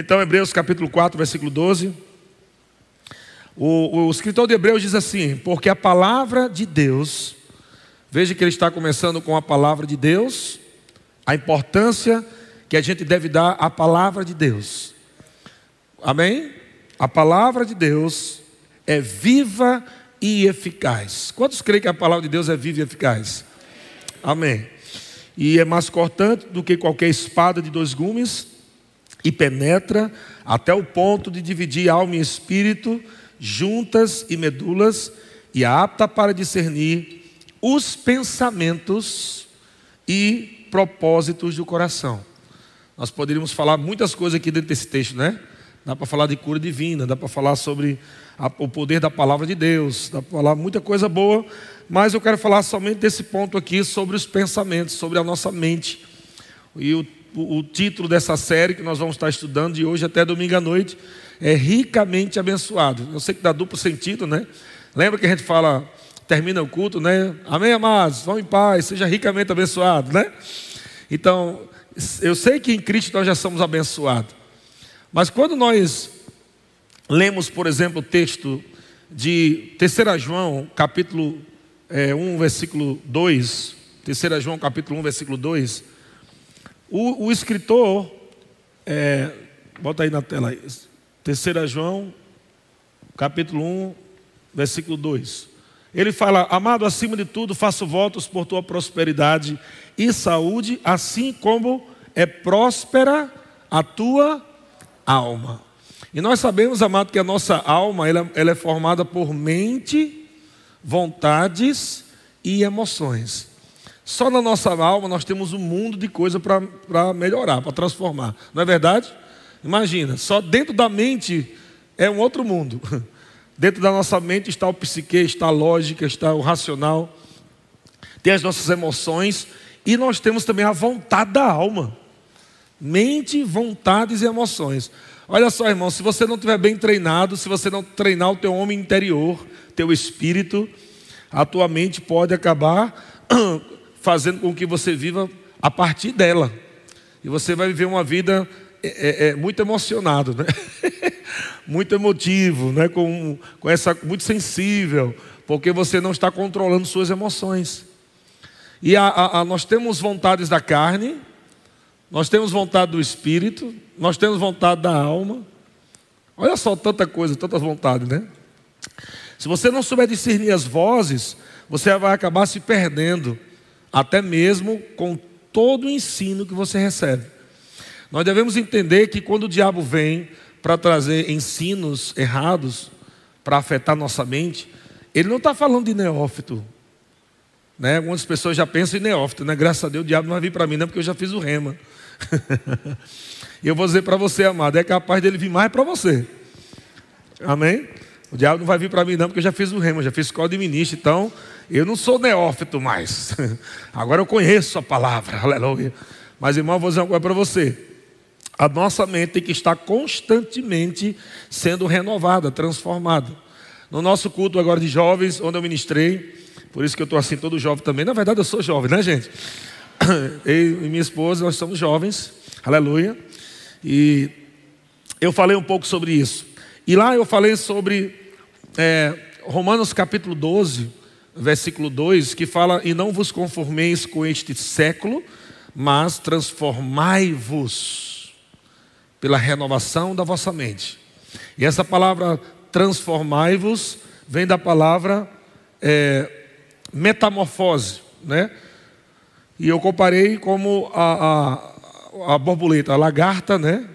Então, Hebreus capítulo 4, versículo 12. O, o escritor de Hebreus diz assim: Porque a palavra de Deus, veja que ele está começando com a palavra de Deus, a importância que a gente deve dar à palavra de Deus. Amém? A palavra de Deus é viva e eficaz. Quantos creem que a palavra de Deus é viva e eficaz? Amém. E é mais cortante do que qualquer espada de dois gumes e penetra até o ponto de dividir alma e espírito, juntas e medulas, e é apta para discernir os pensamentos e propósitos do coração. Nós poderíamos falar muitas coisas aqui dentro desse texto, né? Dá para falar de cura divina, dá para falar sobre a, o poder da palavra de Deus, dá para falar muita coisa boa, mas eu quero falar somente desse ponto aqui sobre os pensamentos, sobre a nossa mente. E o, o, título dessa série que nós vamos estar estudando de hoje até domingo à noite é ricamente abençoado. Eu sei que dá duplo sentido, né? Lembra que a gente fala, termina o culto, né? Amém, amados? Vão em paz, seja ricamente abençoado, né? Então, eu sei que em Cristo nós já somos abençoados. Mas quando nós lemos, por exemplo, o texto de 3 João, capítulo é, 1, versículo 2, 3 João, capítulo 1, versículo 2, o, o escritor, é, bota aí na tela, 3 João, capítulo 1, versículo 2. Ele fala: Amado, acima de tudo, faço votos por tua prosperidade e saúde, assim como é próspera a tua alma. E nós sabemos, amado, que a nossa alma ela, ela é formada por mente, vontades e emoções. Só na nossa alma nós temos um mundo de coisa para melhorar, para transformar. Não é verdade? Imagina, só dentro da mente é um outro mundo. Dentro da nossa mente está o psique, está a lógica, está o racional, tem as nossas emoções e nós temos também a vontade da alma. Mente, vontades e emoções. Olha só, irmão, se você não estiver bem treinado, se você não treinar o teu homem interior, teu espírito, a tua mente pode acabar fazendo com que você viva a partir dela. E você vai viver uma vida é, é, é muito emocionado, né? muito emotivo, né? com, com essa, muito sensível, porque você não está controlando suas emoções. E a, a, a, nós temos vontades da carne, nós temos vontade do espírito, nós temos vontade da alma. Olha só tanta coisa, tantas vontades, né? Se você não souber discernir as vozes, você vai acabar se perdendo, até mesmo com todo o ensino que você recebe. Nós devemos entender que quando o diabo vem para trazer ensinos errados, para afetar nossa mente, ele não está falando de neófito, né? Algumas pessoas já pensam em neófito, né? Graças a Deus o diabo não vai vir para mim, não, porque eu já fiz o rema. e eu vou dizer para você, amado, é capaz dele vir mais para você. Amém? O diabo não vai vir para mim, não, porque eu já fiz o rema, já fiz escola de ministro, então eu não sou neófito mais. Agora eu conheço a palavra, aleluia. Mas, irmão, eu vou dizer uma coisa para você. A nossa mente tem que estar constantemente sendo renovada, transformada. No nosso culto agora de jovens, onde eu ministrei, por isso que eu estou assim, todo jovem também. Na verdade, eu sou jovem, né, gente? Eu e minha esposa, nós somos jovens, aleluia. E eu falei um pouco sobre isso. E lá eu falei sobre é, Romanos capítulo 12, versículo 2, que fala: E não vos conformeis com este século, mas transformai-vos pela renovação da vossa mente. E essa palavra transformai-vos vem da palavra é, metamorfose, né? E eu comparei como a, a, a borboleta, a lagarta, né?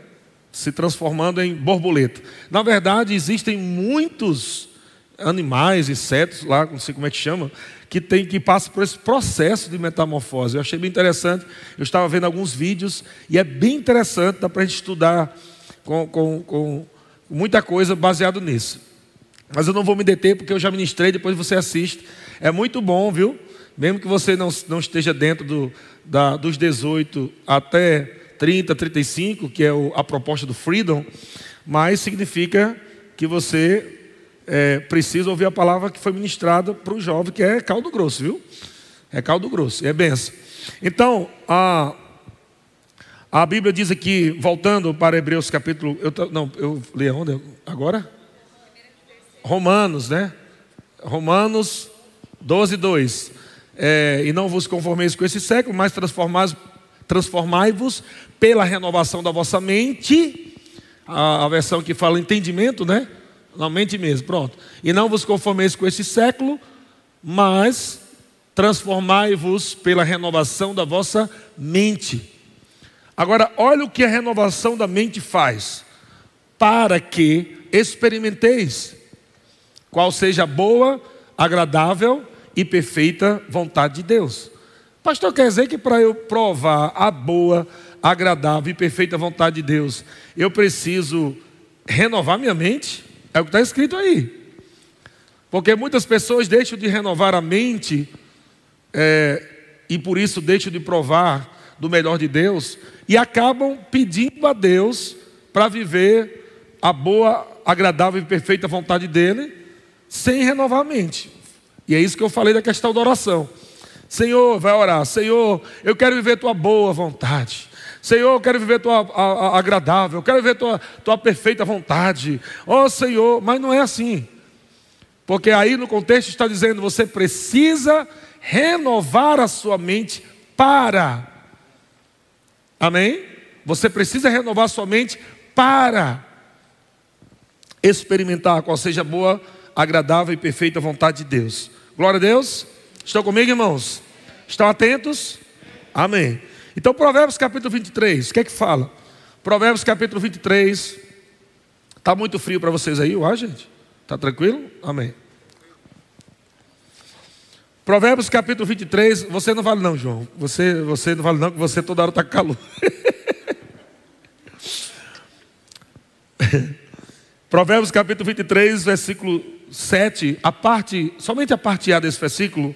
Se transformando em borboleta. Na verdade, existem muitos animais, insetos, lá, não sei como é que chama, que tem que passar por esse processo de metamorfose. Eu achei bem interessante. Eu estava vendo alguns vídeos e é bem interessante, dá para a gente estudar com, com, com muita coisa baseado nisso. Mas eu não vou me deter porque eu já ministrei, depois você assiste. É muito bom, viu? Mesmo que você não, não esteja dentro do, da, dos 18 até 30, 35, que é o, a proposta do Freedom, mas significa que você é, precisa ouvir a palavra que foi ministrada para o jovem, que é caldo grosso, viu? É caldo grosso, é benção. Então, a, A Bíblia diz aqui, voltando para Hebreus capítulo. Eu, não, eu li onde? Agora? Romanos, né? Romanos 12, 2. É, e não vos conformeis com esse século, mas transformai-vos pela renovação da vossa mente. A, a, versão que fala entendimento, né? Não, mente mesmo, pronto. E não vos conformeis com esse século, mas transformai-vos pela renovação da vossa mente Agora, olha o que a renovação da mente faz. Para que experimenteis qual seja a boa, agradável e perfeita vontade de Deus. Pastor, quer dizer que para eu provar a boa, agradável e perfeita vontade de Deus, eu preciso renovar minha mente? É o que está escrito aí. Porque muitas pessoas deixam de renovar a mente é, e por isso deixam de provar do melhor de Deus e acabam pedindo a Deus para viver a boa, agradável e perfeita vontade dele, sem renovar a mente. E é isso que eu falei da questão da oração. Senhor, vai orar. Senhor, eu quero viver tua boa vontade. Senhor, eu quero viver tua a, a, agradável, eu quero viver tua, tua perfeita vontade. Oh Senhor, mas não é assim. Porque aí no contexto está dizendo, você precisa renovar a sua mente para Amém? Você precisa renovar sua mente para experimentar qual seja a boa, agradável e perfeita vontade de Deus. Glória a Deus. Estão comigo, irmãos? Estão atentos? Amém. Então, Provérbios capítulo 23, o que é que fala? Provérbios capítulo 23. Está muito frio para vocês aí, uai, gente? Está tranquilo? Amém. Provérbios capítulo 23, você não vale não, João. Você, você não vale não, que você toda hora está com calor. Provérbios capítulo 23, versículo 7, a parte, somente a parte A desse versículo,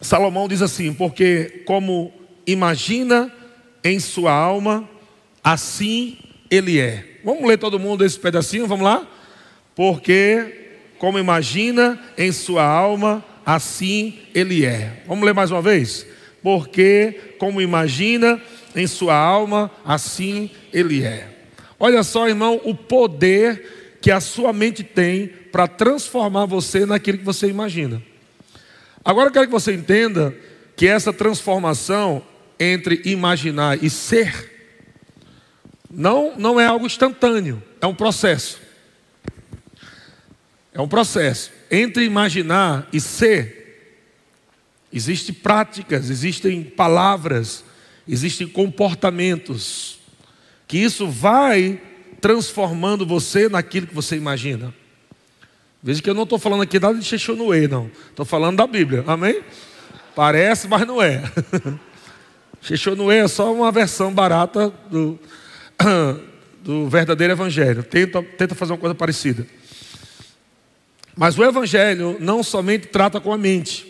Salomão diz assim: Porque como imagina em sua alma, assim ele é. Vamos ler todo mundo esse pedacinho, vamos lá? Porque como imagina em sua alma, assim ele é. Vamos ler mais uma vez? Porque, como imagina em sua alma, assim ele é. Olha só, irmão, o poder que a sua mente tem para transformar você naquilo que você imagina. Agora eu quero que você entenda que essa transformação entre imaginar e ser não, não é algo instantâneo, é um processo. É um processo. Entre imaginar e ser, existem práticas, existem palavras, existem comportamentos, que isso vai transformando você naquilo que você imagina. Veja que eu não estou falando aqui nada de Xexonuê, não. Estou falando da Bíblia, amém? Parece, mas não é. Xexonuê é só uma versão barata do, do verdadeiro evangelho. Tenta, tenta fazer uma coisa parecida. Mas o Evangelho não somente trata com a mente,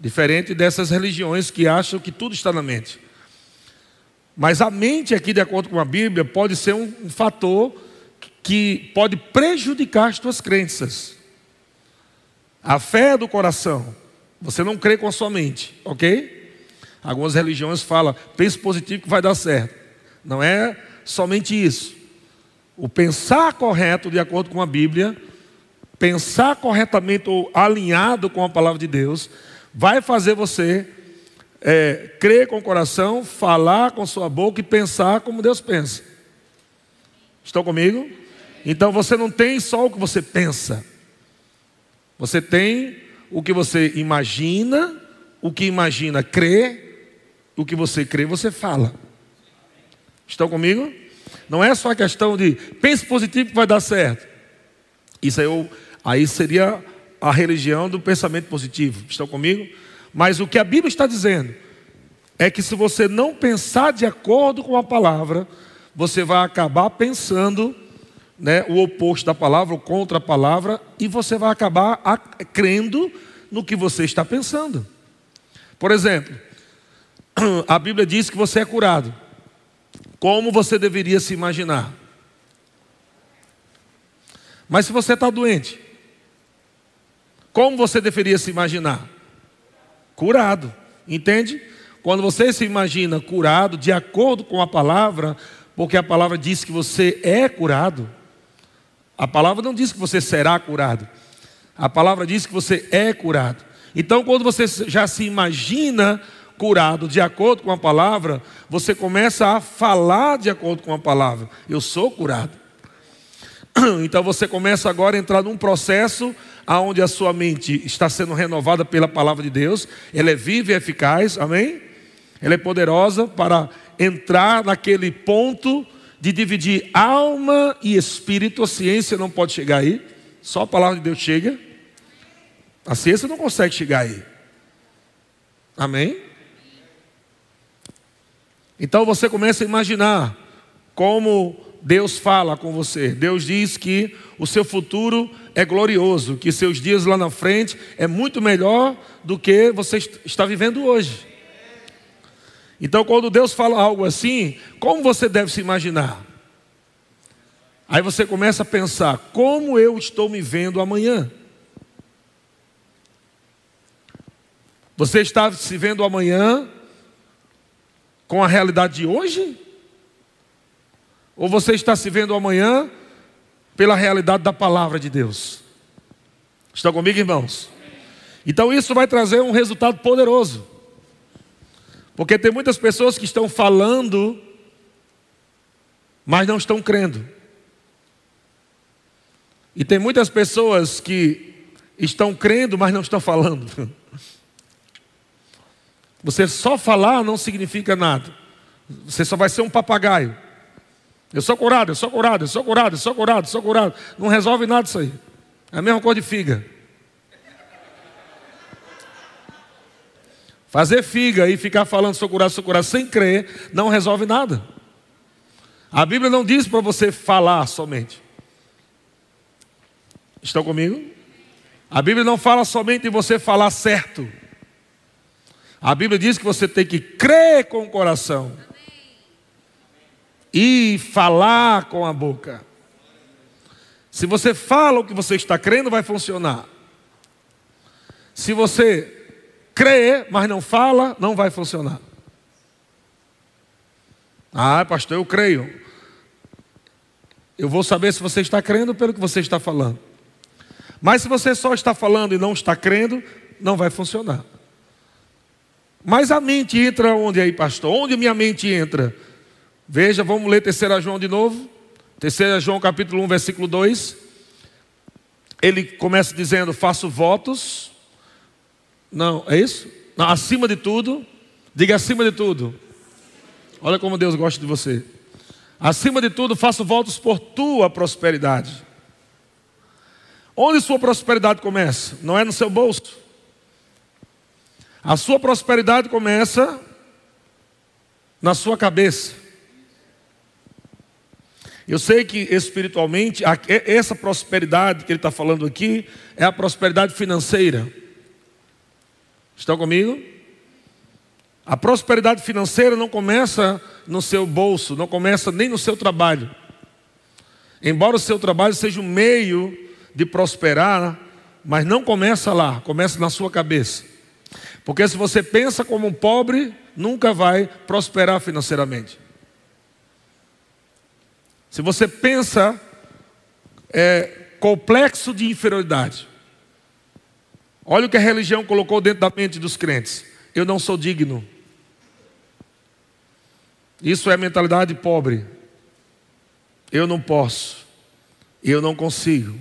diferente dessas religiões que acham que tudo está na mente. Mas a mente, aqui, de acordo com a Bíblia, pode ser um, um fator que pode prejudicar as tuas crenças. A fé é do coração. Você não crê com a sua mente, ok? Algumas religiões falam, pense positivo que vai dar certo. Não é somente isso. O pensar correto, de acordo com a Bíblia, pensar corretamente ou alinhado com a palavra de Deus, vai fazer você é, crer com o coração, falar com sua boca e pensar como Deus pensa. Estão comigo? Então você não tem só o que você pensa, você tem o que você imagina, o que imagina crê, o que você crê você fala. Estão comigo? Não é só a questão de pense positivo que vai dar certo. Isso aí eu Aí seria a religião do pensamento positivo. Estão comigo? Mas o que a Bíblia está dizendo é que se você não pensar de acordo com a palavra, você vai acabar pensando né, o oposto da palavra, ou contra a palavra, e você vai acabar crendo no que você está pensando. Por exemplo, a Bíblia diz que você é curado. Como você deveria se imaginar? Mas se você está doente, como você deveria se imaginar? Curado, entende? quando você se imagina curado de acordo com a palavra, porque a palavra diz que você é curado, a palavra não diz que você será curado, a palavra diz que você é curado. Então, quando você já se imagina curado de acordo com a palavra, você começa a falar de acordo com a palavra. Eu sou curado. Então você começa agora a entrar num processo aonde a sua mente está sendo renovada pela palavra de Deus, ela é viva e eficaz, amém? Ela é poderosa para entrar naquele ponto de dividir alma e espírito. A ciência não pode chegar aí, só a palavra de Deus chega. A ciência não consegue chegar aí. Amém? Então você começa a imaginar como Deus fala com você. Deus diz que o seu futuro é glorioso, que seus dias lá na frente é muito melhor do que você está vivendo hoje. Então, quando Deus fala algo assim, como você deve se imaginar? Aí você começa a pensar: como eu estou me vendo amanhã? Você está se vendo amanhã com a realidade de hoje? Ou você está se vendo amanhã pela realidade da palavra de Deus? Estão comigo, irmãos? Então isso vai trazer um resultado poderoso. Porque tem muitas pessoas que estão falando, mas não estão crendo. E tem muitas pessoas que estão crendo, mas não estão falando. Você só falar não significa nada. Você só vai ser um papagaio. Eu sou curado, eu sou curado, eu sou curado, eu sou curado, eu sou curado. Não resolve nada isso aí. É a mesma coisa de figa. Fazer figa e ficar falando sou curado, sou curado, sem crer, não resolve nada. A Bíblia não diz para você falar somente. Estão comigo? A Bíblia não fala somente em você falar certo. A Bíblia diz que você tem que crer com o coração e falar com a boca. Se você fala o que você está crendo, vai funcionar. Se você crê, mas não fala, não vai funcionar. Ah, pastor, eu creio. Eu vou saber se você está crendo pelo que você está falando. Mas se você só está falando e não está crendo, não vai funcionar. Mas a mente entra onde aí, pastor? Onde minha mente entra? Veja, vamos ler 3 João de novo. 3 João capítulo 1, versículo 2. Ele começa dizendo: Faço votos. Não, é isso? Não, acima de tudo. Diga acima de tudo. Olha como Deus gosta de você. Acima de tudo, faço votos por tua prosperidade. Onde sua prosperidade começa? Não é no seu bolso. A sua prosperidade começa na sua cabeça. Eu sei que espiritualmente, essa prosperidade que ele está falando aqui é a prosperidade financeira. Estão comigo? A prosperidade financeira não começa no seu bolso, não começa nem no seu trabalho. Embora o seu trabalho seja um meio de prosperar, mas não começa lá, começa na sua cabeça. Porque se você pensa como um pobre, nunca vai prosperar financeiramente. Se você pensa é, complexo de inferioridade, olha o que a religião colocou dentro da mente dos crentes: eu não sou digno. Isso é mentalidade pobre. Eu não posso. Eu não consigo.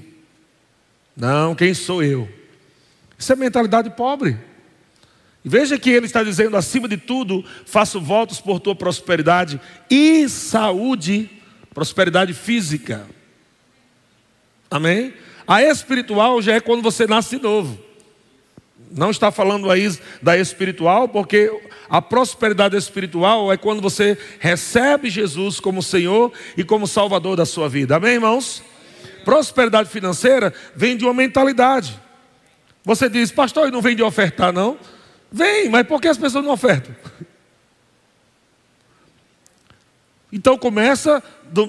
Não, quem sou eu? Isso é mentalidade pobre. Veja que ele está dizendo, acima de tudo, faço votos por tua prosperidade e saúde prosperidade física. Amém? A espiritual já é quando você nasce de novo. Não está falando aí da espiritual, porque a prosperidade espiritual é quando você recebe Jesus como Senhor e como Salvador da sua vida. Amém, irmãos? Prosperidade financeira vem de uma mentalidade. Você diz, pastor, não vem de ofertar, não? Vem, mas por que as pessoas não ofertam? Então começa,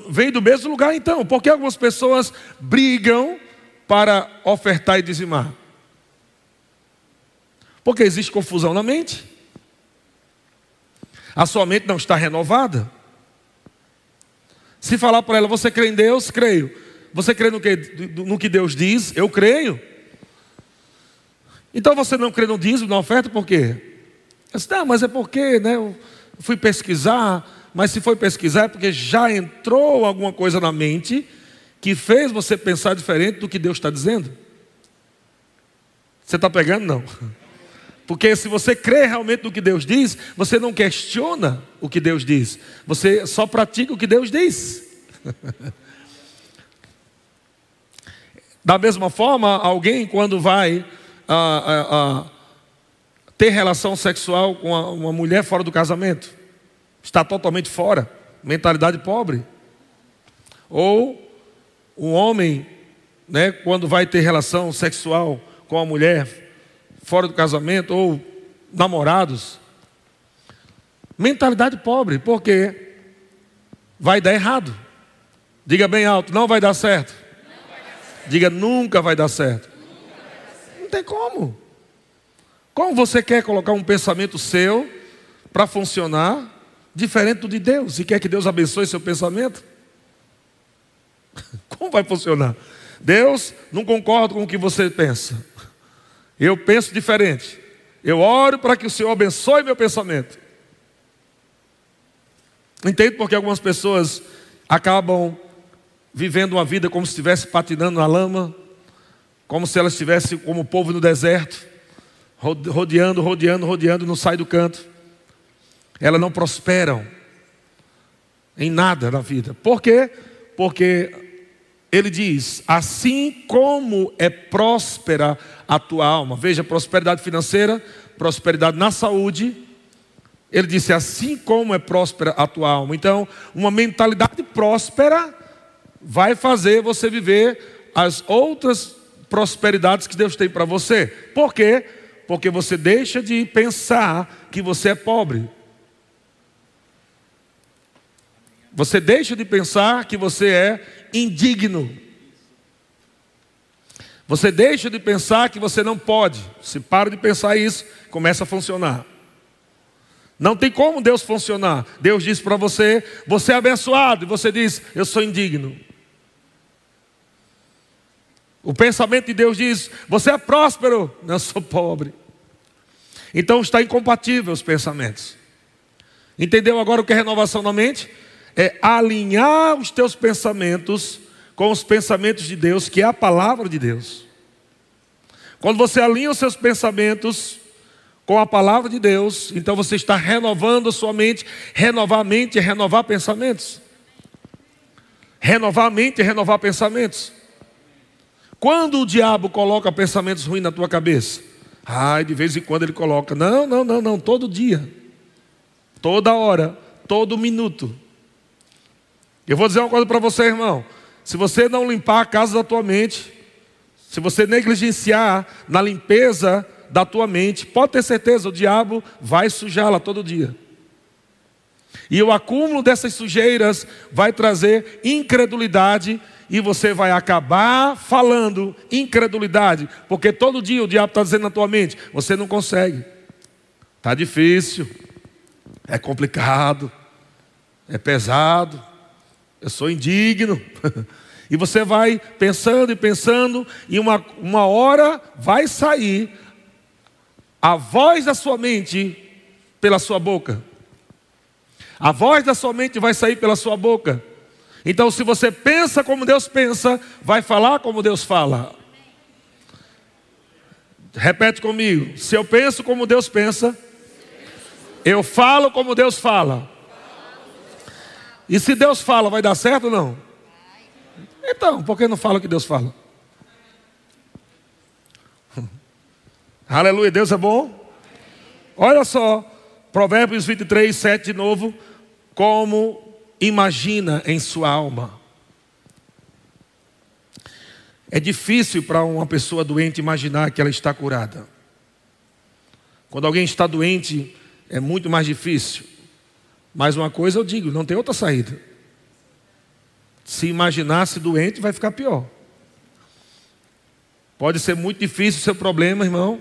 vem do mesmo lugar então, porque algumas pessoas brigam para ofertar e dizimar. Porque existe confusão na mente. A sua mente não está renovada. Se falar para ela, você crê em Deus? Creio. Você crê no que, no que Deus diz? Eu creio. Então você não crê no dízimo, na oferta, por quê? Eu disse, não, mas é porque né, eu fui pesquisar, mas se foi pesquisar é porque já entrou alguma coisa na mente que fez você pensar diferente do que Deus está dizendo. Você está pegando? Não. Porque se você crê realmente no que Deus diz, você não questiona o que Deus diz, você só pratica o que Deus diz. da mesma forma, alguém quando vai a, a, a ter relação sexual com uma mulher fora do casamento, está totalmente fora, mentalidade pobre. Ou um homem, né, quando vai ter relação sexual com a mulher fora do casamento ou namorados. Mentalidade pobre, porque vai dar errado. Diga bem alto, não vai dar certo. Vai dar certo. Diga nunca vai dar certo. Vai dar certo. Não tem como. Como você quer colocar um pensamento seu para funcionar diferente do de Deus e quer que Deus abençoe seu pensamento? Como vai funcionar? Deus não concorda com o que você pensa. Eu penso diferente. Eu oro para que o Senhor abençoe meu pensamento. Entende porque algumas pessoas acabam vivendo uma vida como se estivesse patinando na lama, como se elas estivessem como o povo no deserto, rodeando, rodeando, rodeando, não sai do canto. Elas não prosperam em nada na vida. Por quê? Porque ele diz: assim como é próspera a tua alma, veja, prosperidade financeira, prosperidade na saúde. Ele disse: assim como é próspera a tua alma. Então, uma mentalidade próspera vai fazer você viver as outras prosperidades que Deus tem para você. Por quê? Porque você deixa de pensar que você é pobre. Você deixa de pensar que você é indigno. Você deixa de pensar que você não pode. Se para de pensar isso, começa a funcionar. Não tem como Deus funcionar. Deus diz para você: você é abençoado, e você diz: eu sou indigno. O pensamento de Deus diz: você é próspero, não sou pobre. Então está incompatível os pensamentos. Entendeu agora o que é renovação na mente? é alinhar os teus pensamentos com os pensamentos de Deus, que é a palavra de Deus. Quando você alinha os seus pensamentos com a palavra de Deus, então você está renovando a sua mente. Renovar a mente é renovar pensamentos. Renovar a mente é renovar pensamentos. Quando o diabo coloca pensamentos ruins na tua cabeça? Ai, de vez em quando ele coloca. Não, não, não, não, todo dia. Toda hora, todo minuto. Eu vou dizer uma coisa para você, irmão. Se você não limpar a casa da tua mente, se você negligenciar na limpeza da tua mente, pode ter certeza, o diabo vai sujá-la todo dia. E o acúmulo dessas sujeiras vai trazer incredulidade e você vai acabar falando incredulidade, porque todo dia o diabo está dizendo na tua mente: você não consegue, está difícil, é complicado, é pesado, eu sou indigno. E você vai pensando e pensando, e uma, uma hora vai sair a voz da sua mente pela sua boca. A voz da sua mente vai sair pela sua boca. Então, se você pensa como Deus pensa, vai falar como Deus fala. Repete comigo: se eu penso como Deus pensa, eu falo como Deus fala. E se Deus fala, vai dar certo ou não? Então, por que não fala o que Deus fala? Aleluia, Deus é bom. Olha só, Provérbios 23, 7 de novo. Como imagina em sua alma. É difícil para uma pessoa doente imaginar que ela está curada. Quando alguém está doente, é muito mais difícil. Mas uma coisa eu digo, não tem outra saída. Se imaginasse doente, vai ficar pior. Pode ser muito difícil o seu problema, irmão.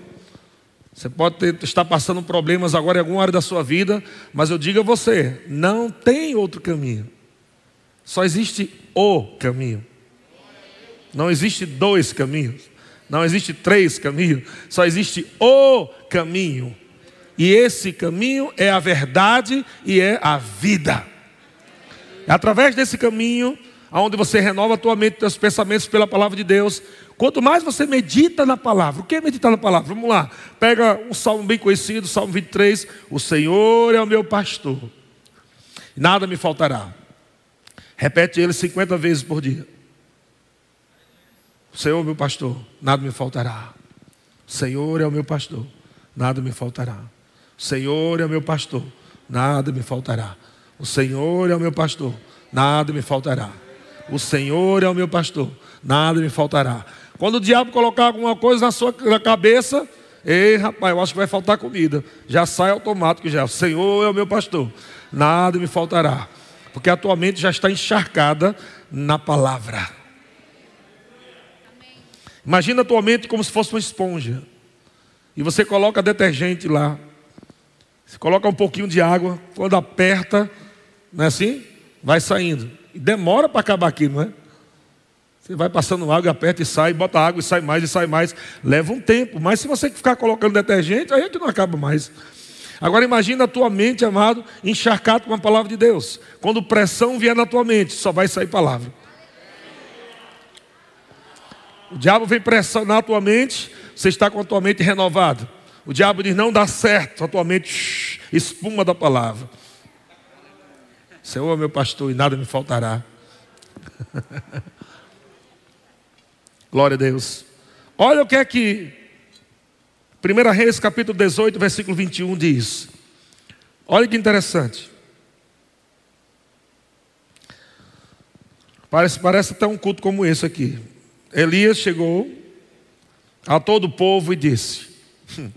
Você pode ter, estar passando problemas agora em alguma área da sua vida, mas eu digo a você: não tem outro caminho. Só existe o caminho. Não existe dois caminhos. Não existe três caminhos. Só existe o caminho. E esse caminho é a verdade e é a vida. Através desse caminho, onde você renova a tua mente teus pensamentos pela palavra de Deus, Quanto mais você medita na palavra, o que é meditar na palavra? Vamos lá, pega um salmo bem conhecido, Salmo 23. O Senhor é o meu pastor, nada me faltará. Repete ele 50 vezes por dia. O Senhor é o meu pastor, nada me faltará. O Senhor é o meu pastor, nada me faltará. O Senhor é o meu pastor, nada me faltará. O Senhor é o meu pastor, nada me faltará. O Senhor é o meu pastor, nada me faltará. Quando o diabo colocar alguma coisa na sua cabeça, ei rapaz, eu acho que vai faltar comida. Já sai automático já. O Senhor é o meu pastor, nada me faltará. Porque a tua mente já está encharcada na palavra. Imagina a tua mente como se fosse uma esponja. E você coloca detergente lá. Você coloca um pouquinho de água. Quando aperta, não é assim? Vai saindo. Demora para acabar aqui, não é? Você vai passando água, aperta e sai, bota água e sai mais e sai mais. Leva um tempo, mas se você ficar colocando detergente, é que não acaba mais. Agora imagina a tua mente, amado, encharcado com a palavra de Deus. Quando pressão vier na tua mente, só vai sair palavra. O diabo vem pressionar a tua mente, você está com a tua mente renovada. O diabo diz: não dá certo, a tua mente shh, espuma da palavra. Senhor é meu pastor e nada me faltará. Glória a Deus. Olha o que é que 1 Reis capítulo 18, versículo 21 diz. Olha que interessante. Parece, parece até um culto como esse aqui. Elias chegou a todo o povo e disse: hum,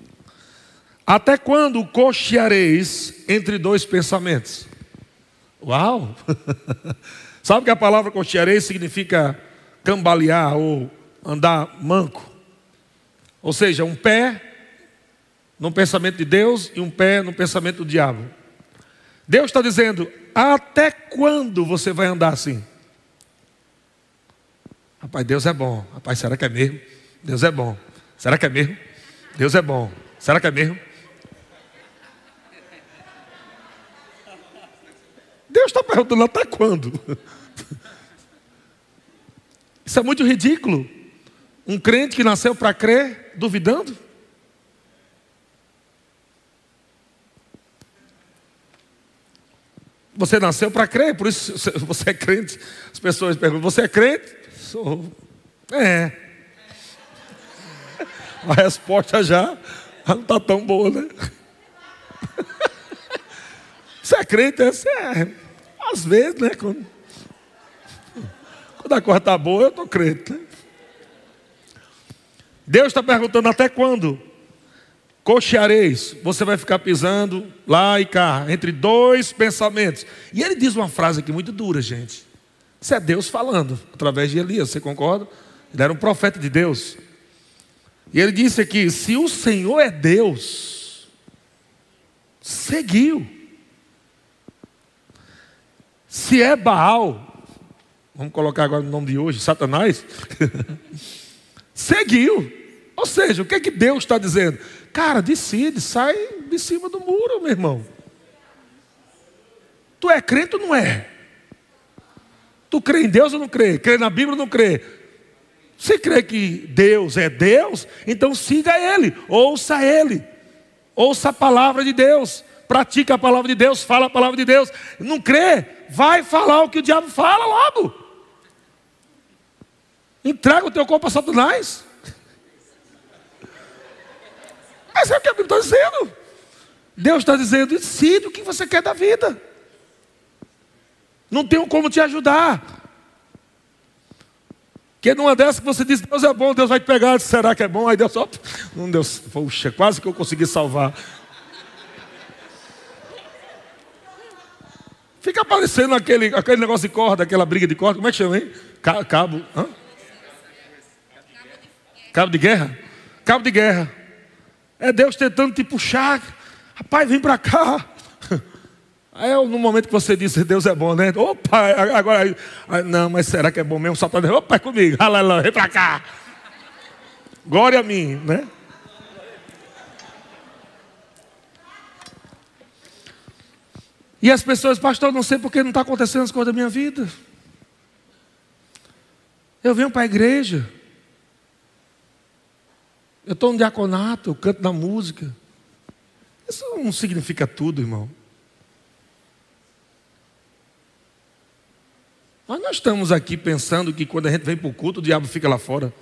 Até quando cocheareis entre dois pensamentos? Uau! Sabe que a palavra cocheareis significa cambalear ou andar manco. Ou seja, um pé no pensamento de Deus e um pé no pensamento do diabo. Deus está dizendo: até quando você vai andar assim? Rapaz, Deus é bom. Rapaz, será que é mesmo? Deus é bom. Será que é mesmo? Deus é bom. Será que é mesmo? Deus está perguntando até quando? Isso é muito ridículo. Um crente que nasceu para crer, duvidando? Você nasceu para crer, por isso você é crente. As pessoas perguntam: Você é crente? Sou. É. A resposta já não está tão boa, né? Você é crente? Você é. Às vezes, né? Quando, quando a coisa está boa, eu estou crente. Né? Deus está perguntando até quando? Cocheareis, você vai ficar pisando lá e cá, entre dois pensamentos. E ele diz uma frase aqui muito dura, gente. Isso é Deus falando, através de Elias, você concorda? Ele era um profeta de Deus. E ele disse aqui: se o Senhor é Deus, seguiu. Se é Baal, vamos colocar agora o nome de hoje, Satanás. Seguiu. Ou seja, o que é que Deus está dizendo? Cara, decide, sai de cima do muro, meu irmão. Tu é crente ou não é? Tu crê em Deus ou não crê? Crê na Bíblia ou não crê? Se crê que Deus é Deus, então siga Ele, ouça Ele, ouça a palavra de Deus, pratica a palavra de Deus, fala a palavra de Deus. Não crê? Vai falar o que o diabo fala logo. Entrega o teu corpo a Satanás. Mas é o que a Bíblia está dizendo. Deus está dizendo: decide o que você quer da vida. Não tenho como te ajudar. Que numa dessas que você diz, Deus é bom, Deus vai te pegar, será que é bom? Aí Deus, ó, não deu, puxa, quase que eu consegui salvar. Fica aparecendo aquele, aquele negócio de corda, aquela briga de corda, como é que chama, hein? Cabo. Hã? Cabo de guerra? Cabo de guerra. É Deus tentando te puxar. Rapaz, vem para cá. Aí é no momento que você disse, Deus é bom, né? Opa, agora. Não, mas será que é bom mesmo? Dizer, opa, é comigo. Vem para cá. Glória a mim, né? E as pessoas, pastor, não sei porque não está acontecendo as coisas da minha vida. Eu venho para a igreja. Eu estou no diaconato, eu canto na música. Isso não significa tudo, irmão. Mas nós estamos aqui pensando que quando a gente vem para o culto, o diabo fica lá fora.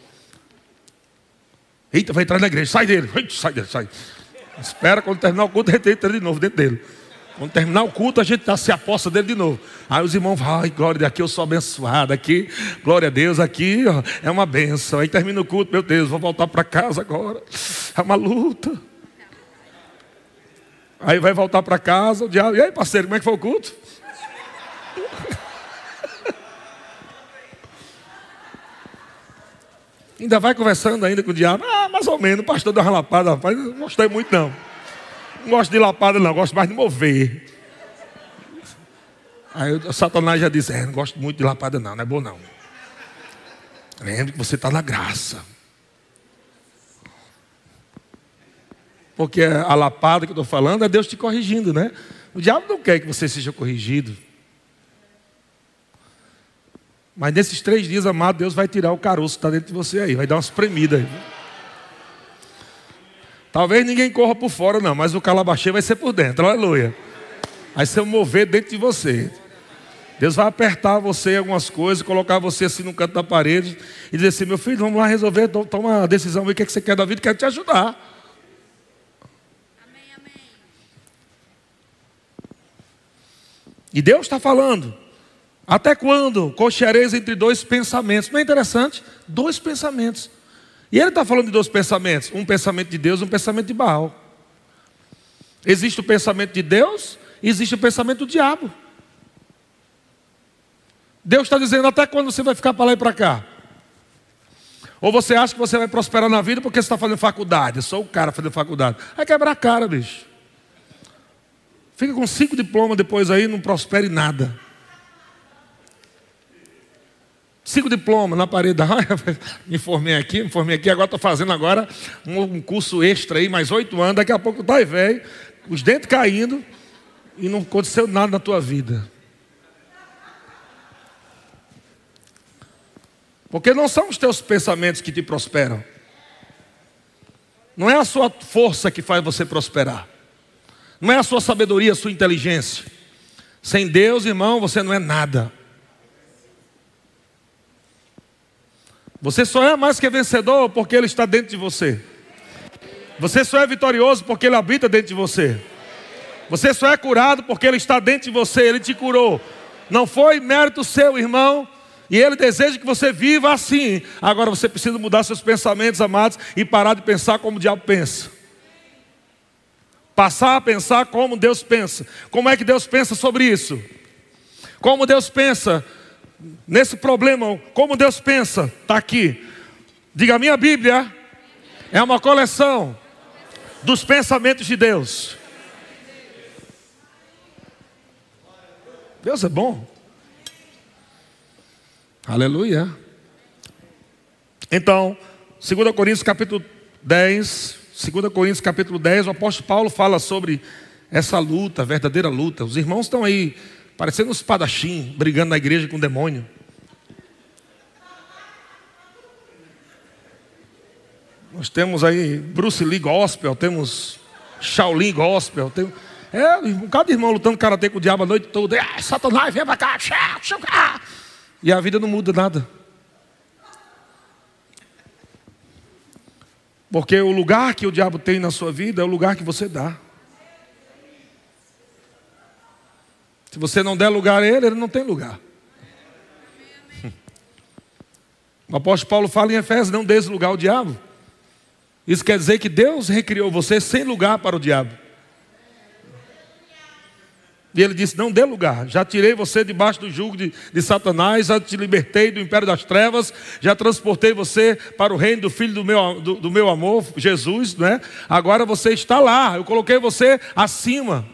Eita, vai entrar na igreja, sai dele, sai dele, sai. Espera quando terminar o culto, a gente entra de novo dentro dele. Quando terminar o culto, a gente tá, se aposta dele de novo. Aí os irmãos vão, ai, glória, daqui eu sou abençoado, aqui, glória a Deus, aqui ó, é uma benção. Aí termina o culto, meu Deus, vou voltar para casa agora. É uma luta. Aí vai voltar para casa, o diabo, e aí parceiro, como é que foi o culto? Ainda vai conversando ainda com o diabo. Ah, mais ou menos, o pastor deu uma lapada, rapaz. Não gostei muito, não. Não gosto de lapada, não, gosto mais de mover. Aí o Satanás já disse: É, não gosto muito de lapada, não, não é bom, não. Lembre que você está na graça. Porque a lapada que eu estou falando é Deus te corrigindo, né? O diabo não quer que você seja corrigido. Mas nesses três dias, amado, Deus vai tirar o caroço que está dentro de você aí, vai dar umas premidas aí. Talvez ninguém corra por fora, não, mas o calabachê vai ser por dentro, aleluia. Vai ser um mover dentro de você. Deus vai apertar você em algumas coisas, colocar você assim no canto da parede e dizer assim: meu filho, vamos lá resolver, toma uma decisão, ver o que, é que você quer da vida, quero te ajudar. Amém, amém. E Deus está falando. Até quando cocheareis entre dois pensamentos? Não é interessante? Dois pensamentos. E ele está falando de dois pensamentos: um pensamento de Deus e um pensamento de Baal. Existe o pensamento de Deus e existe o pensamento do diabo. Deus está dizendo: até quando você vai ficar para lá e para cá? Ou você acha que você vai prosperar na vida porque você está fazendo faculdade? Eu sou o cara fazendo faculdade. Vai quebrar a cara, bicho. Fica com cinco diplomas depois aí, não prospere nada. Cinco diplomas na parede. me formei aqui, me formei aqui, agora estou fazendo agora um, curso extra aí, mais oito anos, daqui a pouco tá velho, os dentes caindo e não aconteceu nada na tua vida. Porque não são os teus pensamentos que te prosperam. Não é a sua força que faz você prosperar. Não é a sua sabedoria, a sua inteligência. Sem Deus, irmão, você não é nada. Você só é mais que vencedor porque Ele está dentro de você. Você só é vitorioso porque Ele habita dentro de você. Você só é curado porque Ele está dentro de você, Ele te curou. Não foi mérito seu, irmão. E Ele deseja que você viva assim. Agora você precisa mudar seus pensamentos, amados, e parar de pensar como o diabo pensa. Passar a pensar como Deus pensa. Como é que Deus pensa sobre isso? Como Deus pensa nesse problema, como Deus pensa, está aqui. Diga: minha Bíblia é uma coleção dos pensamentos de Deus. Deus é bom. Aleluia. Então, 2 Coríntios capítulo 10, 2 Coríntios capítulo 10, o apóstolo Paulo fala sobre essa luta, verdadeira luta. Os irmãos estão aí parecendo um espadachim, brigando na igreja com o demônio. Nós temos aí Bruce Lee Gospel, temos Shaolin Gospel, tem, é, um cada irmão lutando karatê com o diabo a noite toda. Ah, Satanás, vem pra cá. E a vida não muda nada. Porque o lugar que o diabo tem na sua vida é o lugar que você dá. Se você não der lugar a ele, ele não tem lugar. O apóstolo Paulo fala em Efésios: não dê lugar ao diabo. Isso quer dizer que Deus recriou você sem lugar para o diabo. E ele disse: Não dê lugar, já tirei você debaixo do jugo de, de, Satanás, já te libertei do império das trevas, já transportei você para o reino do filho do meu, do, do meu amor, Jesus, né? agora você está lá, eu coloquei você acima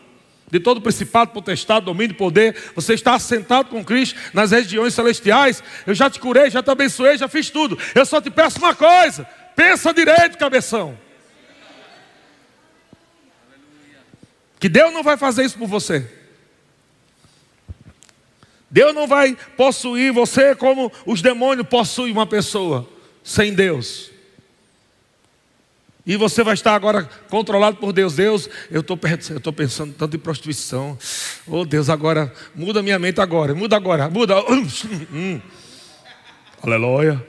de todo principado, potestade, domínio e poder, você está assentado com Cristo nas regiões celestiais, eu já te curei, já te abençoei, já fiz tudo, eu só te peço uma coisa, pensa direito, cabeção. Que Deus não vai fazer isso por você. Deus não vai possuir você como os demônios possuem uma pessoa sem Deus. E você vai estar agora controlado por Deus. Deus, eu estou pensando tanto em prostituição. Oh Deus, agora muda minha mente agora. Muda agora, muda. Hum. Aleluia.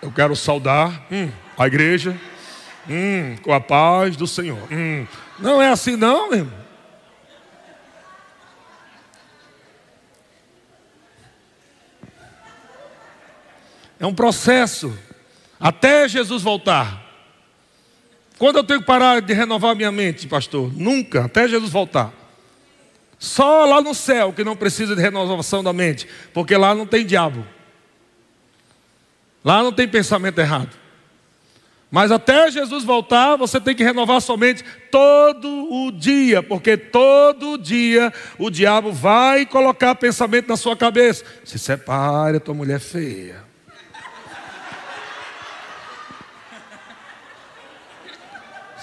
Eu quero saudar hum, a igreja hum, com a paz do Senhor. Hum. Não é assim, não, irmão. É um processo até Jesus voltar. Quando eu tenho que parar de renovar minha mente, pastor? Nunca, até Jesus voltar. Só lá no céu que não precisa de renovação da mente, porque lá não tem diabo. Lá não tem pensamento errado. Mas até Jesus voltar, você tem que renovar sua mente todo o dia, porque todo dia o diabo vai colocar pensamento na sua cabeça. Se separe, tua mulher feia.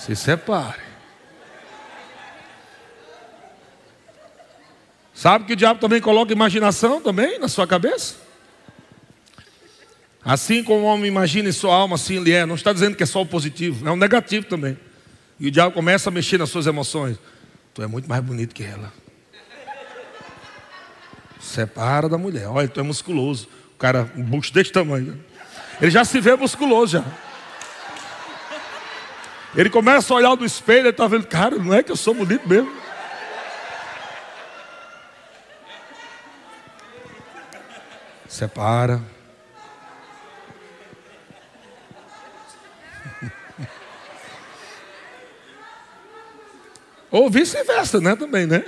Se separe. Sabe que o diabo também coloca imaginação também na sua cabeça? Assim como o homem imagina em sua alma, assim ele é. Não está dizendo que é só o positivo, é o negativo também. E o diabo começa a mexer nas suas emoções. Tu é muito mais bonito que ela. Separa da mulher. Olha, tu é musculoso. O cara, um bucho desse tamanho. Ele já se vê musculoso já. Ele começa a olhar no espelho e está vendo, cara, não é que eu sou bonito mesmo. Separa. Ou vice-versa, né? Também, né?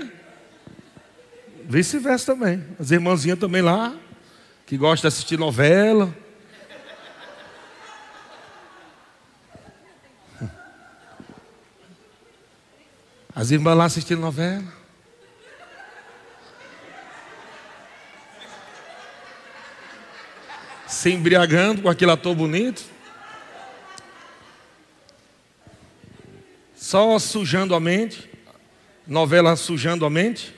Vice-versa também. As irmãzinhas também lá, que gostam de assistir novela. As irmãs lá assistindo novela. Se embriagando com aquele ator bonito. Só sujando a mente. Novela sujando a mente.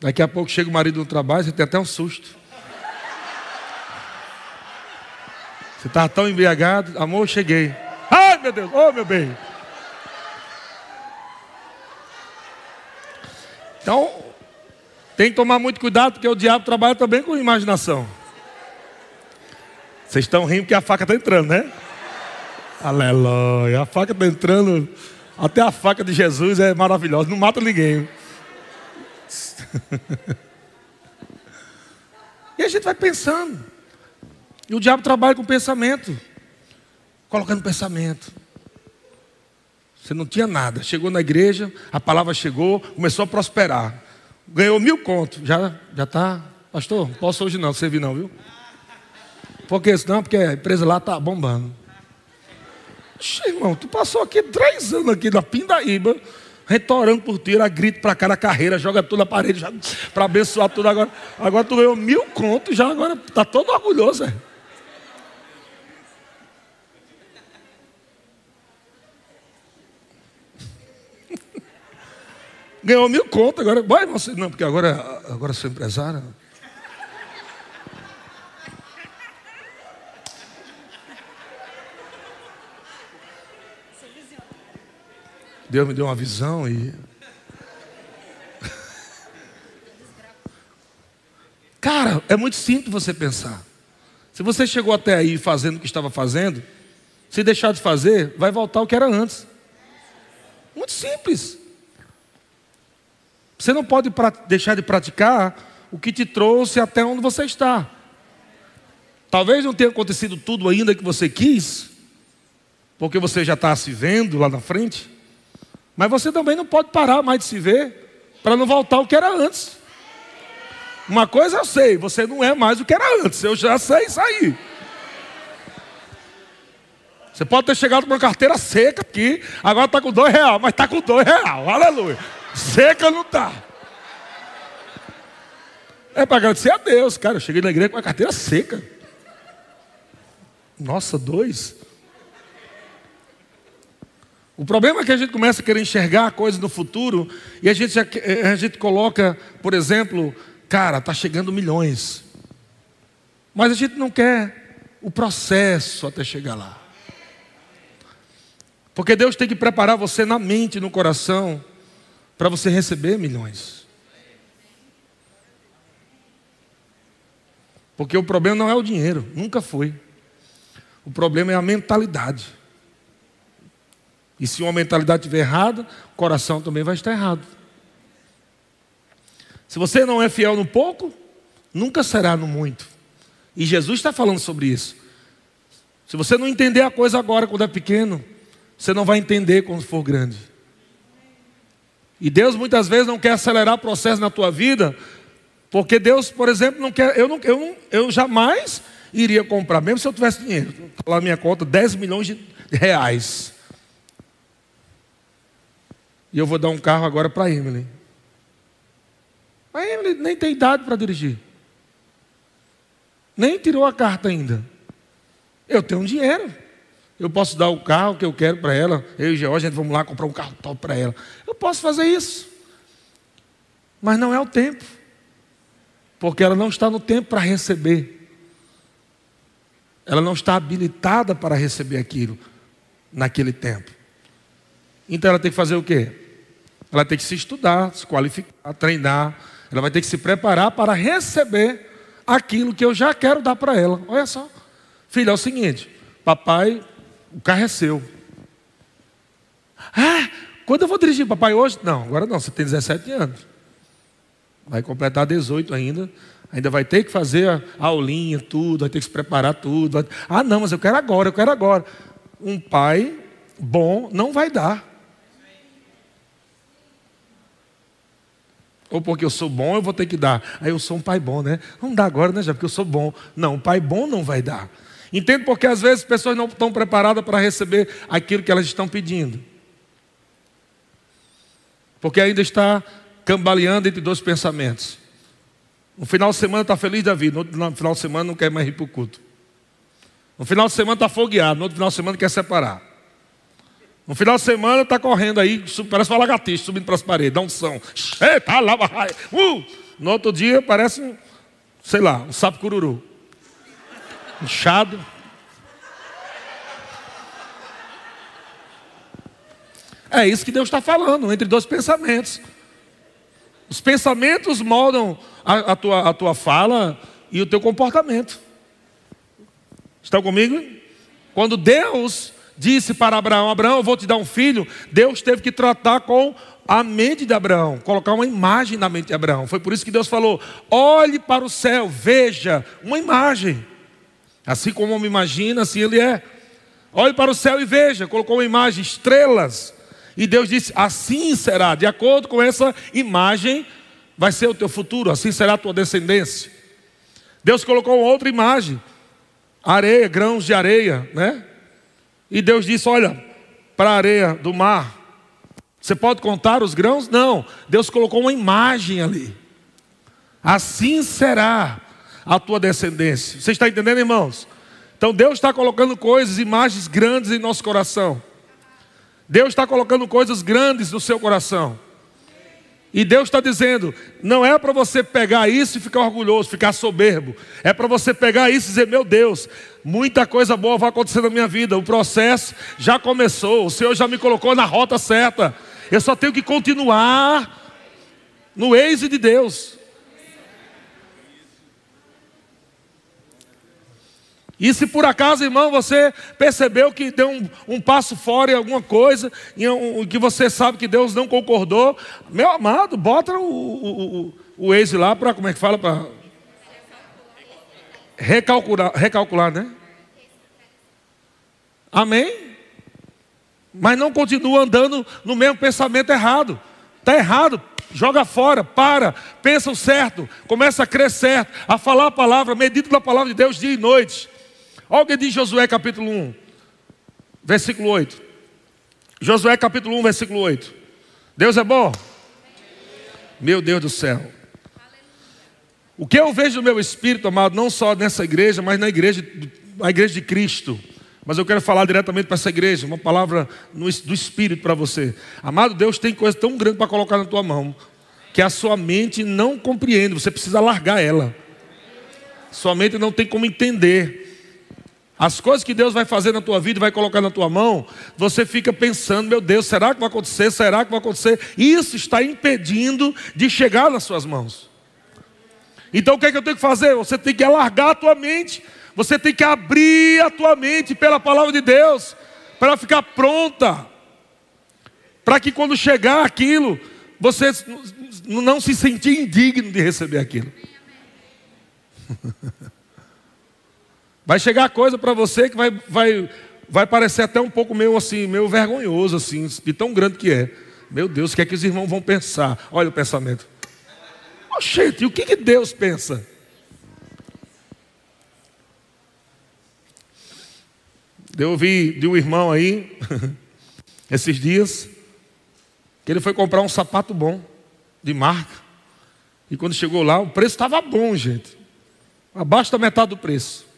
Daqui a pouco chega o marido no trabalho, você tem até um susto. Você estava tão embriagado, amor, cheguei. Ai, meu Deus, oh, meu bem. Então, tem que tomar muito cuidado, porque o diabo trabalha também com imaginação. Vocês estão rindo porque a faca está entrando, né? Aleluia. A faca está entrando. Até a faca de Jesus é maravilhosa, não mata ninguém. e a gente vai pensando. E o diabo trabalha com pensamento, colocando pensamento. Você não tinha nada. Chegou na igreja, a palavra chegou, começou a prosperar. Ganhou mil contos. Já já está. Pastor, não posso hoje não servir não, viu? Por que Não, porque a empresa lá está bombando. Oxe, irmão, tu passou aqui três anos aqui na Pindaíba, retorando por ti, era grito para cá na carreira, joga tudo na parede para abençoar tudo agora. Agora tu ganhou mil contos, já agora está todo orgulhoso. É. Ganhou mil contas, agora. Vai, você. Não, porque agora, agora sou empresário. Deus me deu uma visão e. Cara, é muito simples você pensar. Se você chegou até aí fazendo o que estava fazendo, se deixar de fazer, vai voltar ao que era antes. Muito simples. Você não pode deixar de praticar o que te trouxe até onde você está. Talvez não tenha acontecido tudo ainda que você quis, porque você já está se vendo lá na frente. Mas você também não pode parar mais de se ver para não voltar ao que era antes. Uma coisa eu sei, você não é mais o que era antes, eu já sei isso aí. Você pode ter chegado com uma carteira seca aqui, agora está com dois real, mas está com dois real, aleluia. Seca não está. É para agradecer a Deus, cara. Eu cheguei na igreja com uma carteira seca. Nossa, dois. O problema é que a gente começa a querer enxergar coisas no futuro e a gente, a gente coloca, por exemplo, cara, está chegando milhões. Mas a gente não quer o processo até chegar lá. Porque Deus tem que preparar você na mente, no coração, para você receber milhões. Porque o problema não é o dinheiro, nunca foi. O problema é a mentalidade. E se uma mentalidade estiver errada, o coração também vai estar errado. Se você não é fiel no pouco, nunca será no muito. E Jesus está falando sobre isso. Se você não entender a coisa agora quando é pequeno, você não vai entender quando for grande. E Deus muitas vezes não quer acelerar o processo na tua vida, porque Deus, por exemplo, não quer. Eu, não, eu, eu jamais iria comprar, mesmo se eu tivesse dinheiro. Está lá na minha conta 10 milhões de reais. E eu vou dar um carro agora para a Emily. A Emily nem tem idade para dirigir. Nem tirou a carta ainda. Eu tenho dinheiro. Eu posso dar o carro que eu quero para ela. Eu e George, a gente vamos lá comprar um carro top para ela. Eu posso fazer isso. Mas não é o tempo. Porque ela não está no tempo para receber. Ela não está habilitada para receber aquilo naquele tempo. Então ela tem que fazer o quê? Ela tem que se estudar, se qualificar, treinar. Ela vai ter que se preparar para receber aquilo que eu já quero dar para ela. Olha só. Filha, é o seguinte: papai o carro é seu. Ah, quando eu vou dirigir, papai, hoje? Não, agora não, você tem 17 anos. Vai completar 18 ainda. Ainda vai ter que fazer a aulinha, tudo, vai ter que se preparar tudo. Ah, não, mas eu quero agora, eu quero agora. Um pai bom não vai dar. Ou porque eu sou bom, eu vou ter que dar. Aí eu sou um pai bom, né? Não dá agora, né, já? Porque eu sou bom. Não, um pai bom não vai dar. Entende porque às vezes as pessoas não estão preparadas para receber aquilo que elas estão pedindo. Porque ainda está cambaleando entre dois pensamentos. No final de semana está feliz da vida, no final de semana não quer mais ir para o culto. No final de semana está fogueado, no outro final de semana quer separar. No final de semana está correndo aí, parece uma lagartixa subindo para as paredes, dá um som. Eita, lá. Uh! No outro dia parece um, sei lá, um sapo cururu inchado. É isso que Deus está falando, entre dois pensamentos. Os pensamentos moldam a, a, tua, a tua fala e o teu comportamento. Estão comigo? Quando Deus disse para Abraão: Abraão, eu vou te dar um filho, Deus teve que tratar com a mente de Abraão, colocar uma imagem na mente de Abraão. Foi por isso que Deus falou: olhe para o céu, veja uma imagem. Assim como me imagina, assim ele é. Olhe para o céu e veja, colocou uma imagem, estrelas. E Deus disse: assim será, de acordo com essa imagem, vai ser o teu futuro, assim será a tua descendência. Deus colocou outra imagem, areia, grãos de areia, né? E Deus disse: olha, para a areia do mar, você pode contar os grãos? Não, Deus colocou uma imagem ali. Assim será a tua descendência. Você está entendendo, irmãos? Então Deus está colocando coisas, imagens grandes em nosso coração. Deus está colocando coisas grandes no seu coração. E Deus está dizendo: não é para você pegar isso e ficar orgulhoso, ficar soberbo. É para você pegar isso e dizer: meu Deus, muita coisa boa vai acontecer na minha vida. O processo já começou. O Senhor já me colocou na rota certa. Eu só tenho que continuar no êxito de Deus. E se por acaso, irmão, você percebeu que deu um, um passo fora em alguma coisa, em um, que você sabe que Deus não concordou, meu amado, bota o, o, o, o Waze lá para, como é que fala? Para recalcular, recalcular, né? Amém? mas não continua andando no mesmo pensamento errado. Está errado, joga fora, para, pensa o certo, começa a crer certo, a falar a palavra, medita na palavra de Deus dia e noite. Olha o que diz Josué capítulo 1, versículo 8. Josué capítulo 1, versículo 8. Deus é bom? Meu Deus do céu. O que eu vejo no meu espírito, amado, não só nessa igreja, mas na igreja, na igreja de Cristo. Mas eu quero falar diretamente para essa igreja, uma palavra do Espírito para você. Amado Deus, tem coisa tão grande para colocar na tua mão, que a sua mente não compreende, você precisa largar ela. Sua mente não tem como entender. As coisas que Deus vai fazer na tua vida vai colocar na tua mão, você fica pensando, meu Deus, será que vai acontecer? Será que vai acontecer? Isso está impedindo de chegar nas suas mãos. Então o que é que eu tenho que fazer? Você tem que alargar a tua mente você tem que abrir a tua mente pela palavra de Deus, para ficar pronta, para que quando chegar aquilo, você não se sentir indigno de receber aquilo. Vai chegar coisa para você que vai, vai, vai parecer até um pouco meio assim, meio vergonhoso, assim, de tão grande que é. Meu Deus, o que é que os irmãos vão pensar? Olha o pensamento. Oxente, o que, que Deus pensa? Eu ouvi de um irmão aí, esses dias, que ele foi comprar um sapato bom, de marca. E quando chegou lá, o preço estava bom, gente. Abaixo da metade do preço.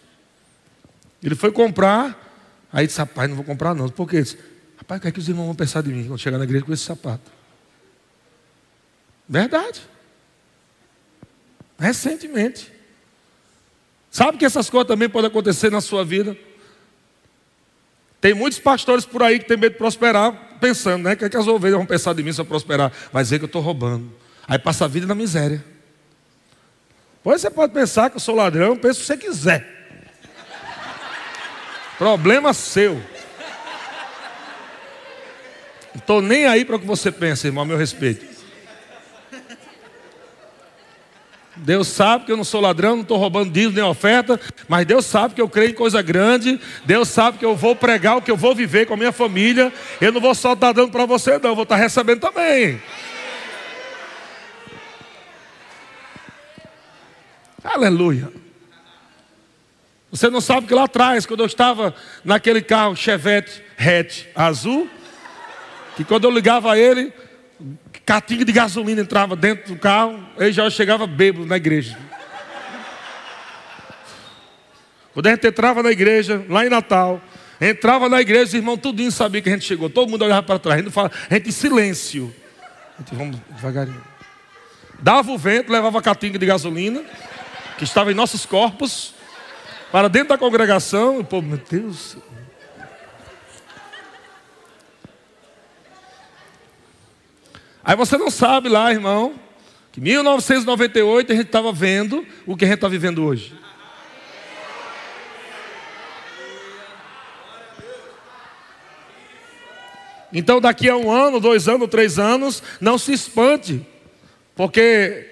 Ele foi comprar, aí disse, rapaz, não vou comprar não. Por quê? Disse, rapaz, o que é que os irmãos vão pensar de mim quando chegar na igreja com esse sapato? Verdade. Recentemente. Sabe que essas coisas também podem acontecer na sua vida? Tem muitos pastores por aí que tem medo de prosperar, pensando, né? O que, é que as ovelhas vão pensar de mim se eu prosperar? Vai dizer que eu estou roubando. Aí passa a vida na miséria. Pois você pode pensar que eu sou ladrão, pensa o que você quiser. Problema seu. Não estou nem aí para o que você pensa, irmão, a meu respeito. Deus sabe que eu não sou ladrão, não estou roubando dízimo nem oferta, mas Deus sabe que eu creio em coisa grande, Deus sabe que eu vou pregar o que eu vou viver com a minha família, eu não vou só estar dando para você, não, eu vou estar recebendo também. Aleluia. Você não sabe que lá atrás, quando eu estava naquele carro Chevette hatch azul, que quando eu ligava ele, Catinga de gasolina entrava dentro do carro, ele já chegava bêbado na igreja. Quando a gente entrava na igreja, lá em Natal, entrava na igreja, os irmãos tudinho sabia que a gente chegou. Todo mundo olhava para trás, a gente, fala, a gente em silêncio. A gente, vamos devagarinho. Dava o vento, levava a catinga de gasolina, que estava em nossos corpos, para dentro da congregação. E, pô, meu Deus, Aí você não sabe lá, irmão, que em 1998 a gente estava vendo o que a gente está vivendo hoje. Então, daqui a um ano, dois anos, três anos, não se espante, porque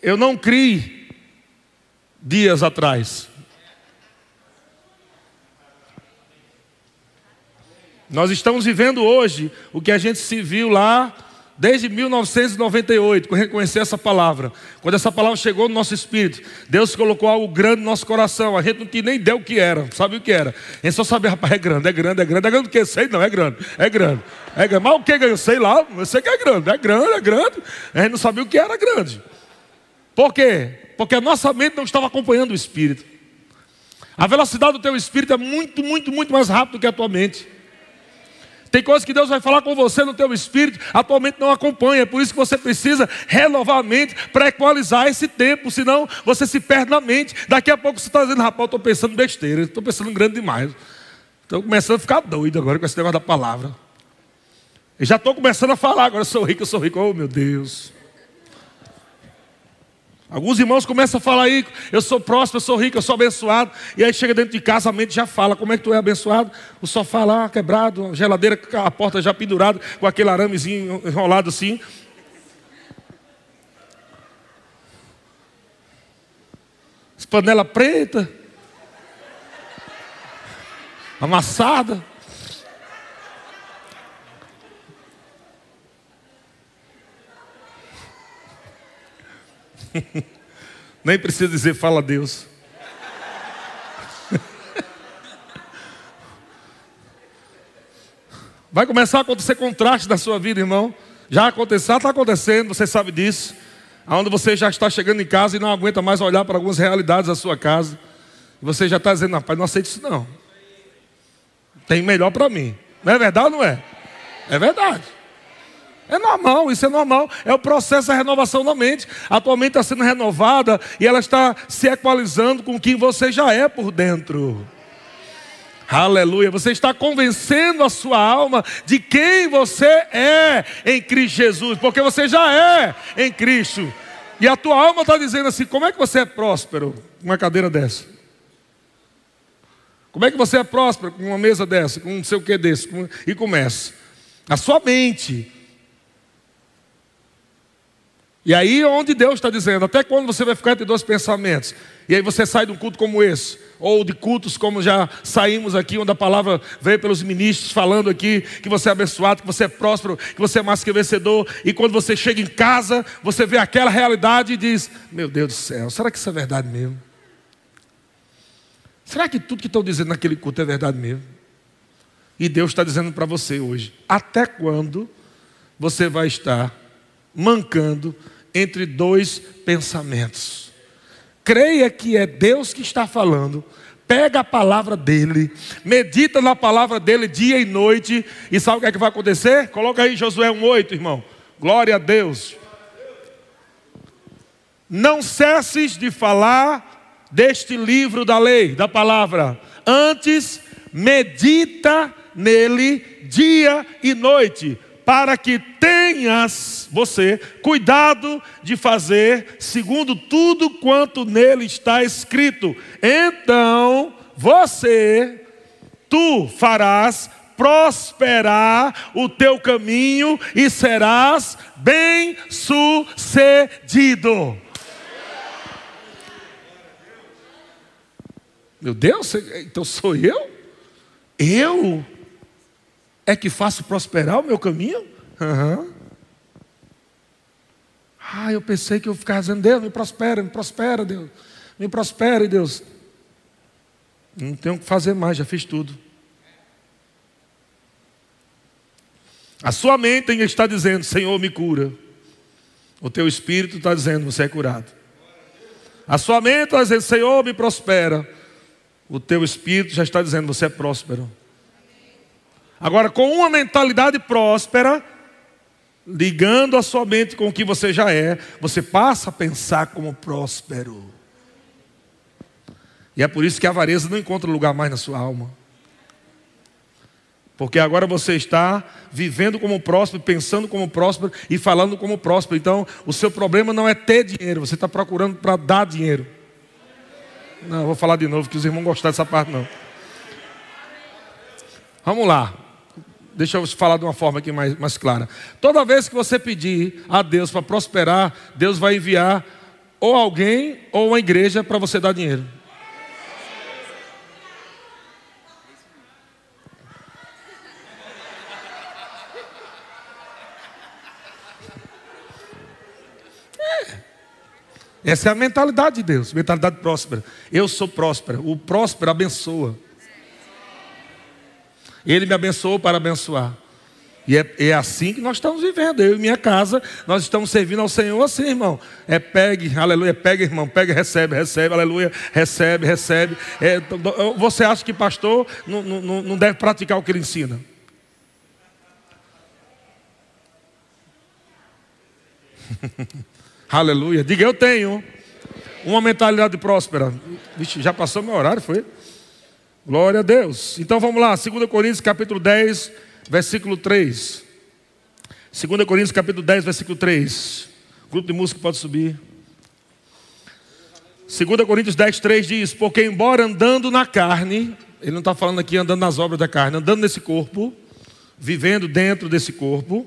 eu não criei dias atrás. Nós estamos vivendo hoje o que a gente se viu lá Desde 1998, quando reconhecer essa palavra, quando essa palavra chegou no nosso espírito, Deus colocou algo grande no nosso coração. A gente não tinha nem ideia o que era, sabe o que era. A gente só sabia, rapaz, é grande, é grande, é grande, é grande o que? Sei não, é grande, é grande, é grande. Mas o que eu sei lá, eu sei que é grande, é grande, é grande. A gente não sabia o que era grande. Por quê? Porque a nossa mente não estava acompanhando o espírito. A velocidade do teu espírito é muito, muito, muito mais rápido que a tua mente. Tem coisas que Deus vai falar com você no teu espírito, atualmente não acompanha. É por isso que você precisa renovar a mente para equalizar esse tempo, senão você se perde na mente. Daqui a pouco você está dizendo, rapaz, estou pensando besteira, estou pensando grande demais. Estou começando a ficar doido agora com esse negócio da palavra. E já estou começando a falar, agora eu sou rico, eu sou rico. Oh meu Deus. Alguns irmãos começam a falar aí, eu sou próximo, eu sou rico, eu sou abençoado. E aí chega dentro de casa, a mente já fala, como é que tu é abençoado? O sofá lá quebrado, a geladeira, a porta já pendurada, com aquele aramezinho enrolado assim. Panela preta. Amassada. Nem precisa dizer fala Deus. Vai começar a acontecer contraste na sua vida, irmão. Já aconteceu, está acontecendo, você sabe disso. Onde você já está chegando em casa e não aguenta mais olhar para algumas realidades da sua casa. Você já está dizendo, rapaz, não aceito isso não. Tem melhor para mim. Não é verdade ou não é? É verdade. É normal, isso é normal. É o processo da renovação da mente. Atualmente está sendo renovada e ela está se equalizando com quem você já é por dentro. Aleluia. Você está convencendo a sua alma de quem você é em Cristo Jesus, porque você já é em Cristo. E a tua alma está dizendo assim: como é que você é próspero com uma cadeira dessa? Como é que você é próspero com uma mesa dessa, com não sei o que desse? E começa. A sua mente e aí onde Deus está dizendo, até quando você vai ficar entre dois pensamentos? E aí você sai de um culto como esse, ou de cultos como já saímos aqui, onde a palavra veio pelos ministros falando aqui que você é abençoado, que você é próspero, que você é mais que vencedor, e quando você chega em casa, você vê aquela realidade e diz: Meu Deus do céu, será que isso é verdade mesmo? Será que tudo que estão dizendo naquele culto é verdade mesmo? E Deus está dizendo para você hoje: até quando você vai estar mancando entre dois pensamentos. Creia que é Deus que está falando. Pega a palavra dele, medita na palavra dele dia e noite, e sabe o que é que vai acontecer? Coloca aí Josué 1,8, irmão. Glória a Deus. Não cesses de falar deste livro da lei, da palavra. Antes, medita nele dia e noite, para que tenhas você cuidado de fazer segundo tudo quanto nele está escrito. Então você, tu farás prosperar o teu caminho e serás bem sucedido. Meu Deus, então sou eu? Eu? É que faço prosperar o meu caminho? Uhum. Ah, eu pensei que eu ficava dizendo, Deus, me prospera, me prospera, Deus. Me prospere, Deus. Não tenho o que fazer mais, já fiz tudo. A sua mente está dizendo, Senhor, me cura. O teu espírito está dizendo, você é curado. A sua mente está dizendo, Senhor, me prospera. O teu espírito já está dizendo, você é próspero. Agora, com uma mentalidade próspera, ligando a sua mente com o que você já é, você passa a pensar como próspero. E é por isso que a avareza não encontra lugar mais na sua alma. Porque agora você está vivendo como próspero, pensando como próspero e falando como próspero. Então, o seu problema não é ter dinheiro, você está procurando para dar dinheiro. Não, vou falar de novo, que os irmãos gostaram dessa parte não. Vamos lá. Deixa eu falar de uma forma aqui mais, mais clara. Toda vez que você pedir a Deus para prosperar, Deus vai enviar ou alguém ou uma igreja para você dar dinheiro. É. Essa é a mentalidade de Deus, mentalidade próspera. Eu sou próspera. O próspero abençoa. Ele me abençoou para abençoar. E é, é, assim que nós estamos vivendo. Eu e minha casa, nós estamos servindo ao Senhor assim, irmão. É pegue, aleluia, pega, irmão, pega, recebe, recebe, aleluia, recebe, recebe. É, você acha que pastor não, não, não deve praticar o que ele ensina? aleluia. Diga, eu tenho uma mentalidade próspera. Vixe, já passou meu horário, foi? Glória a Deus. Então vamos lá, 2 Coríntios capítulo 10, versículo 3. 2 Coríntios capítulo 10, versículo 3. O grupo de música pode subir. 2 Coríntios 10, 3 diz: Porque embora andando na carne, ele não está falando aqui andando nas obras da carne, andando nesse corpo, vivendo dentro desse corpo,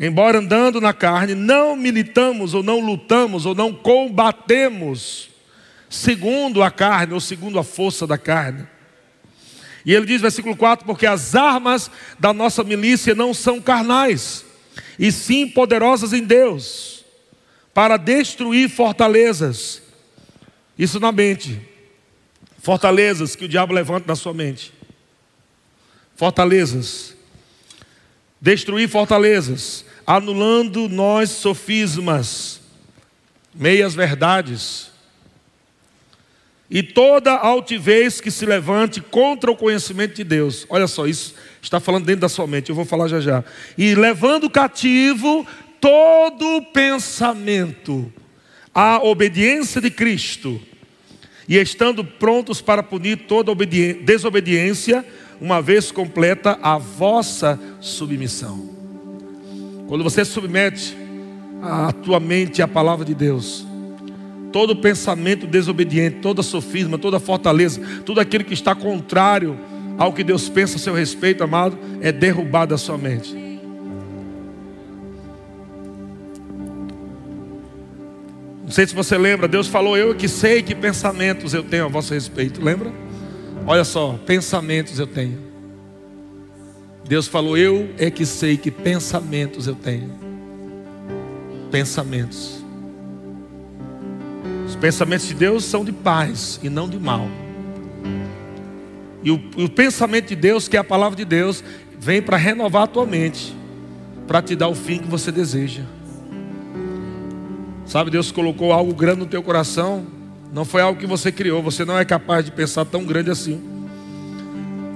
embora andando na carne, não militamos ou não lutamos ou não combatemos segundo a carne ou segundo a força da carne e ele diz, versículo 4: Porque as armas da nossa milícia não são carnais, e sim poderosas em Deus, para destruir fortalezas. Isso na mente. Fortalezas que o diabo levanta na sua mente. Fortalezas. Destruir fortalezas, anulando nós sofismas, meias verdades, e toda altivez que se levante contra o conhecimento de Deus. Olha só, isso está falando dentro da sua mente, eu vou falar já já. E levando cativo todo pensamento à obediência de Cristo, e estando prontos para punir toda desobediência, uma vez completa a vossa submissão. Quando você submete a tua mente à palavra de Deus, todo pensamento desobediente, toda sofisma, toda fortaleza, tudo aquilo que está contrário ao que Deus pensa a seu respeito, amado, é derrubado da sua mente. Não sei se você lembra, Deus falou: Eu que sei que pensamentos eu tenho a vosso respeito. Lembra? Olha só, pensamentos eu tenho. Deus falou: Eu é que sei que pensamentos eu tenho. Pensamentos. Os pensamentos de Deus são de paz e não de mal. E o, o pensamento de Deus, que é a palavra de Deus, vem para renovar a tua mente, para te dar o fim que você deseja. Sabe, Deus colocou algo grande no teu coração, não foi algo que você criou, você não é capaz de pensar tão grande assim.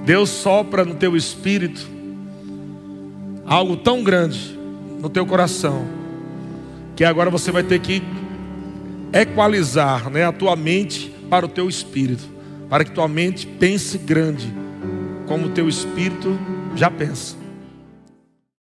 Deus sopra no teu espírito algo tão grande no teu coração, que agora você vai ter que equalizar né, a tua mente para o teu espírito, para que tua mente pense grande, como o teu espírito já pensa.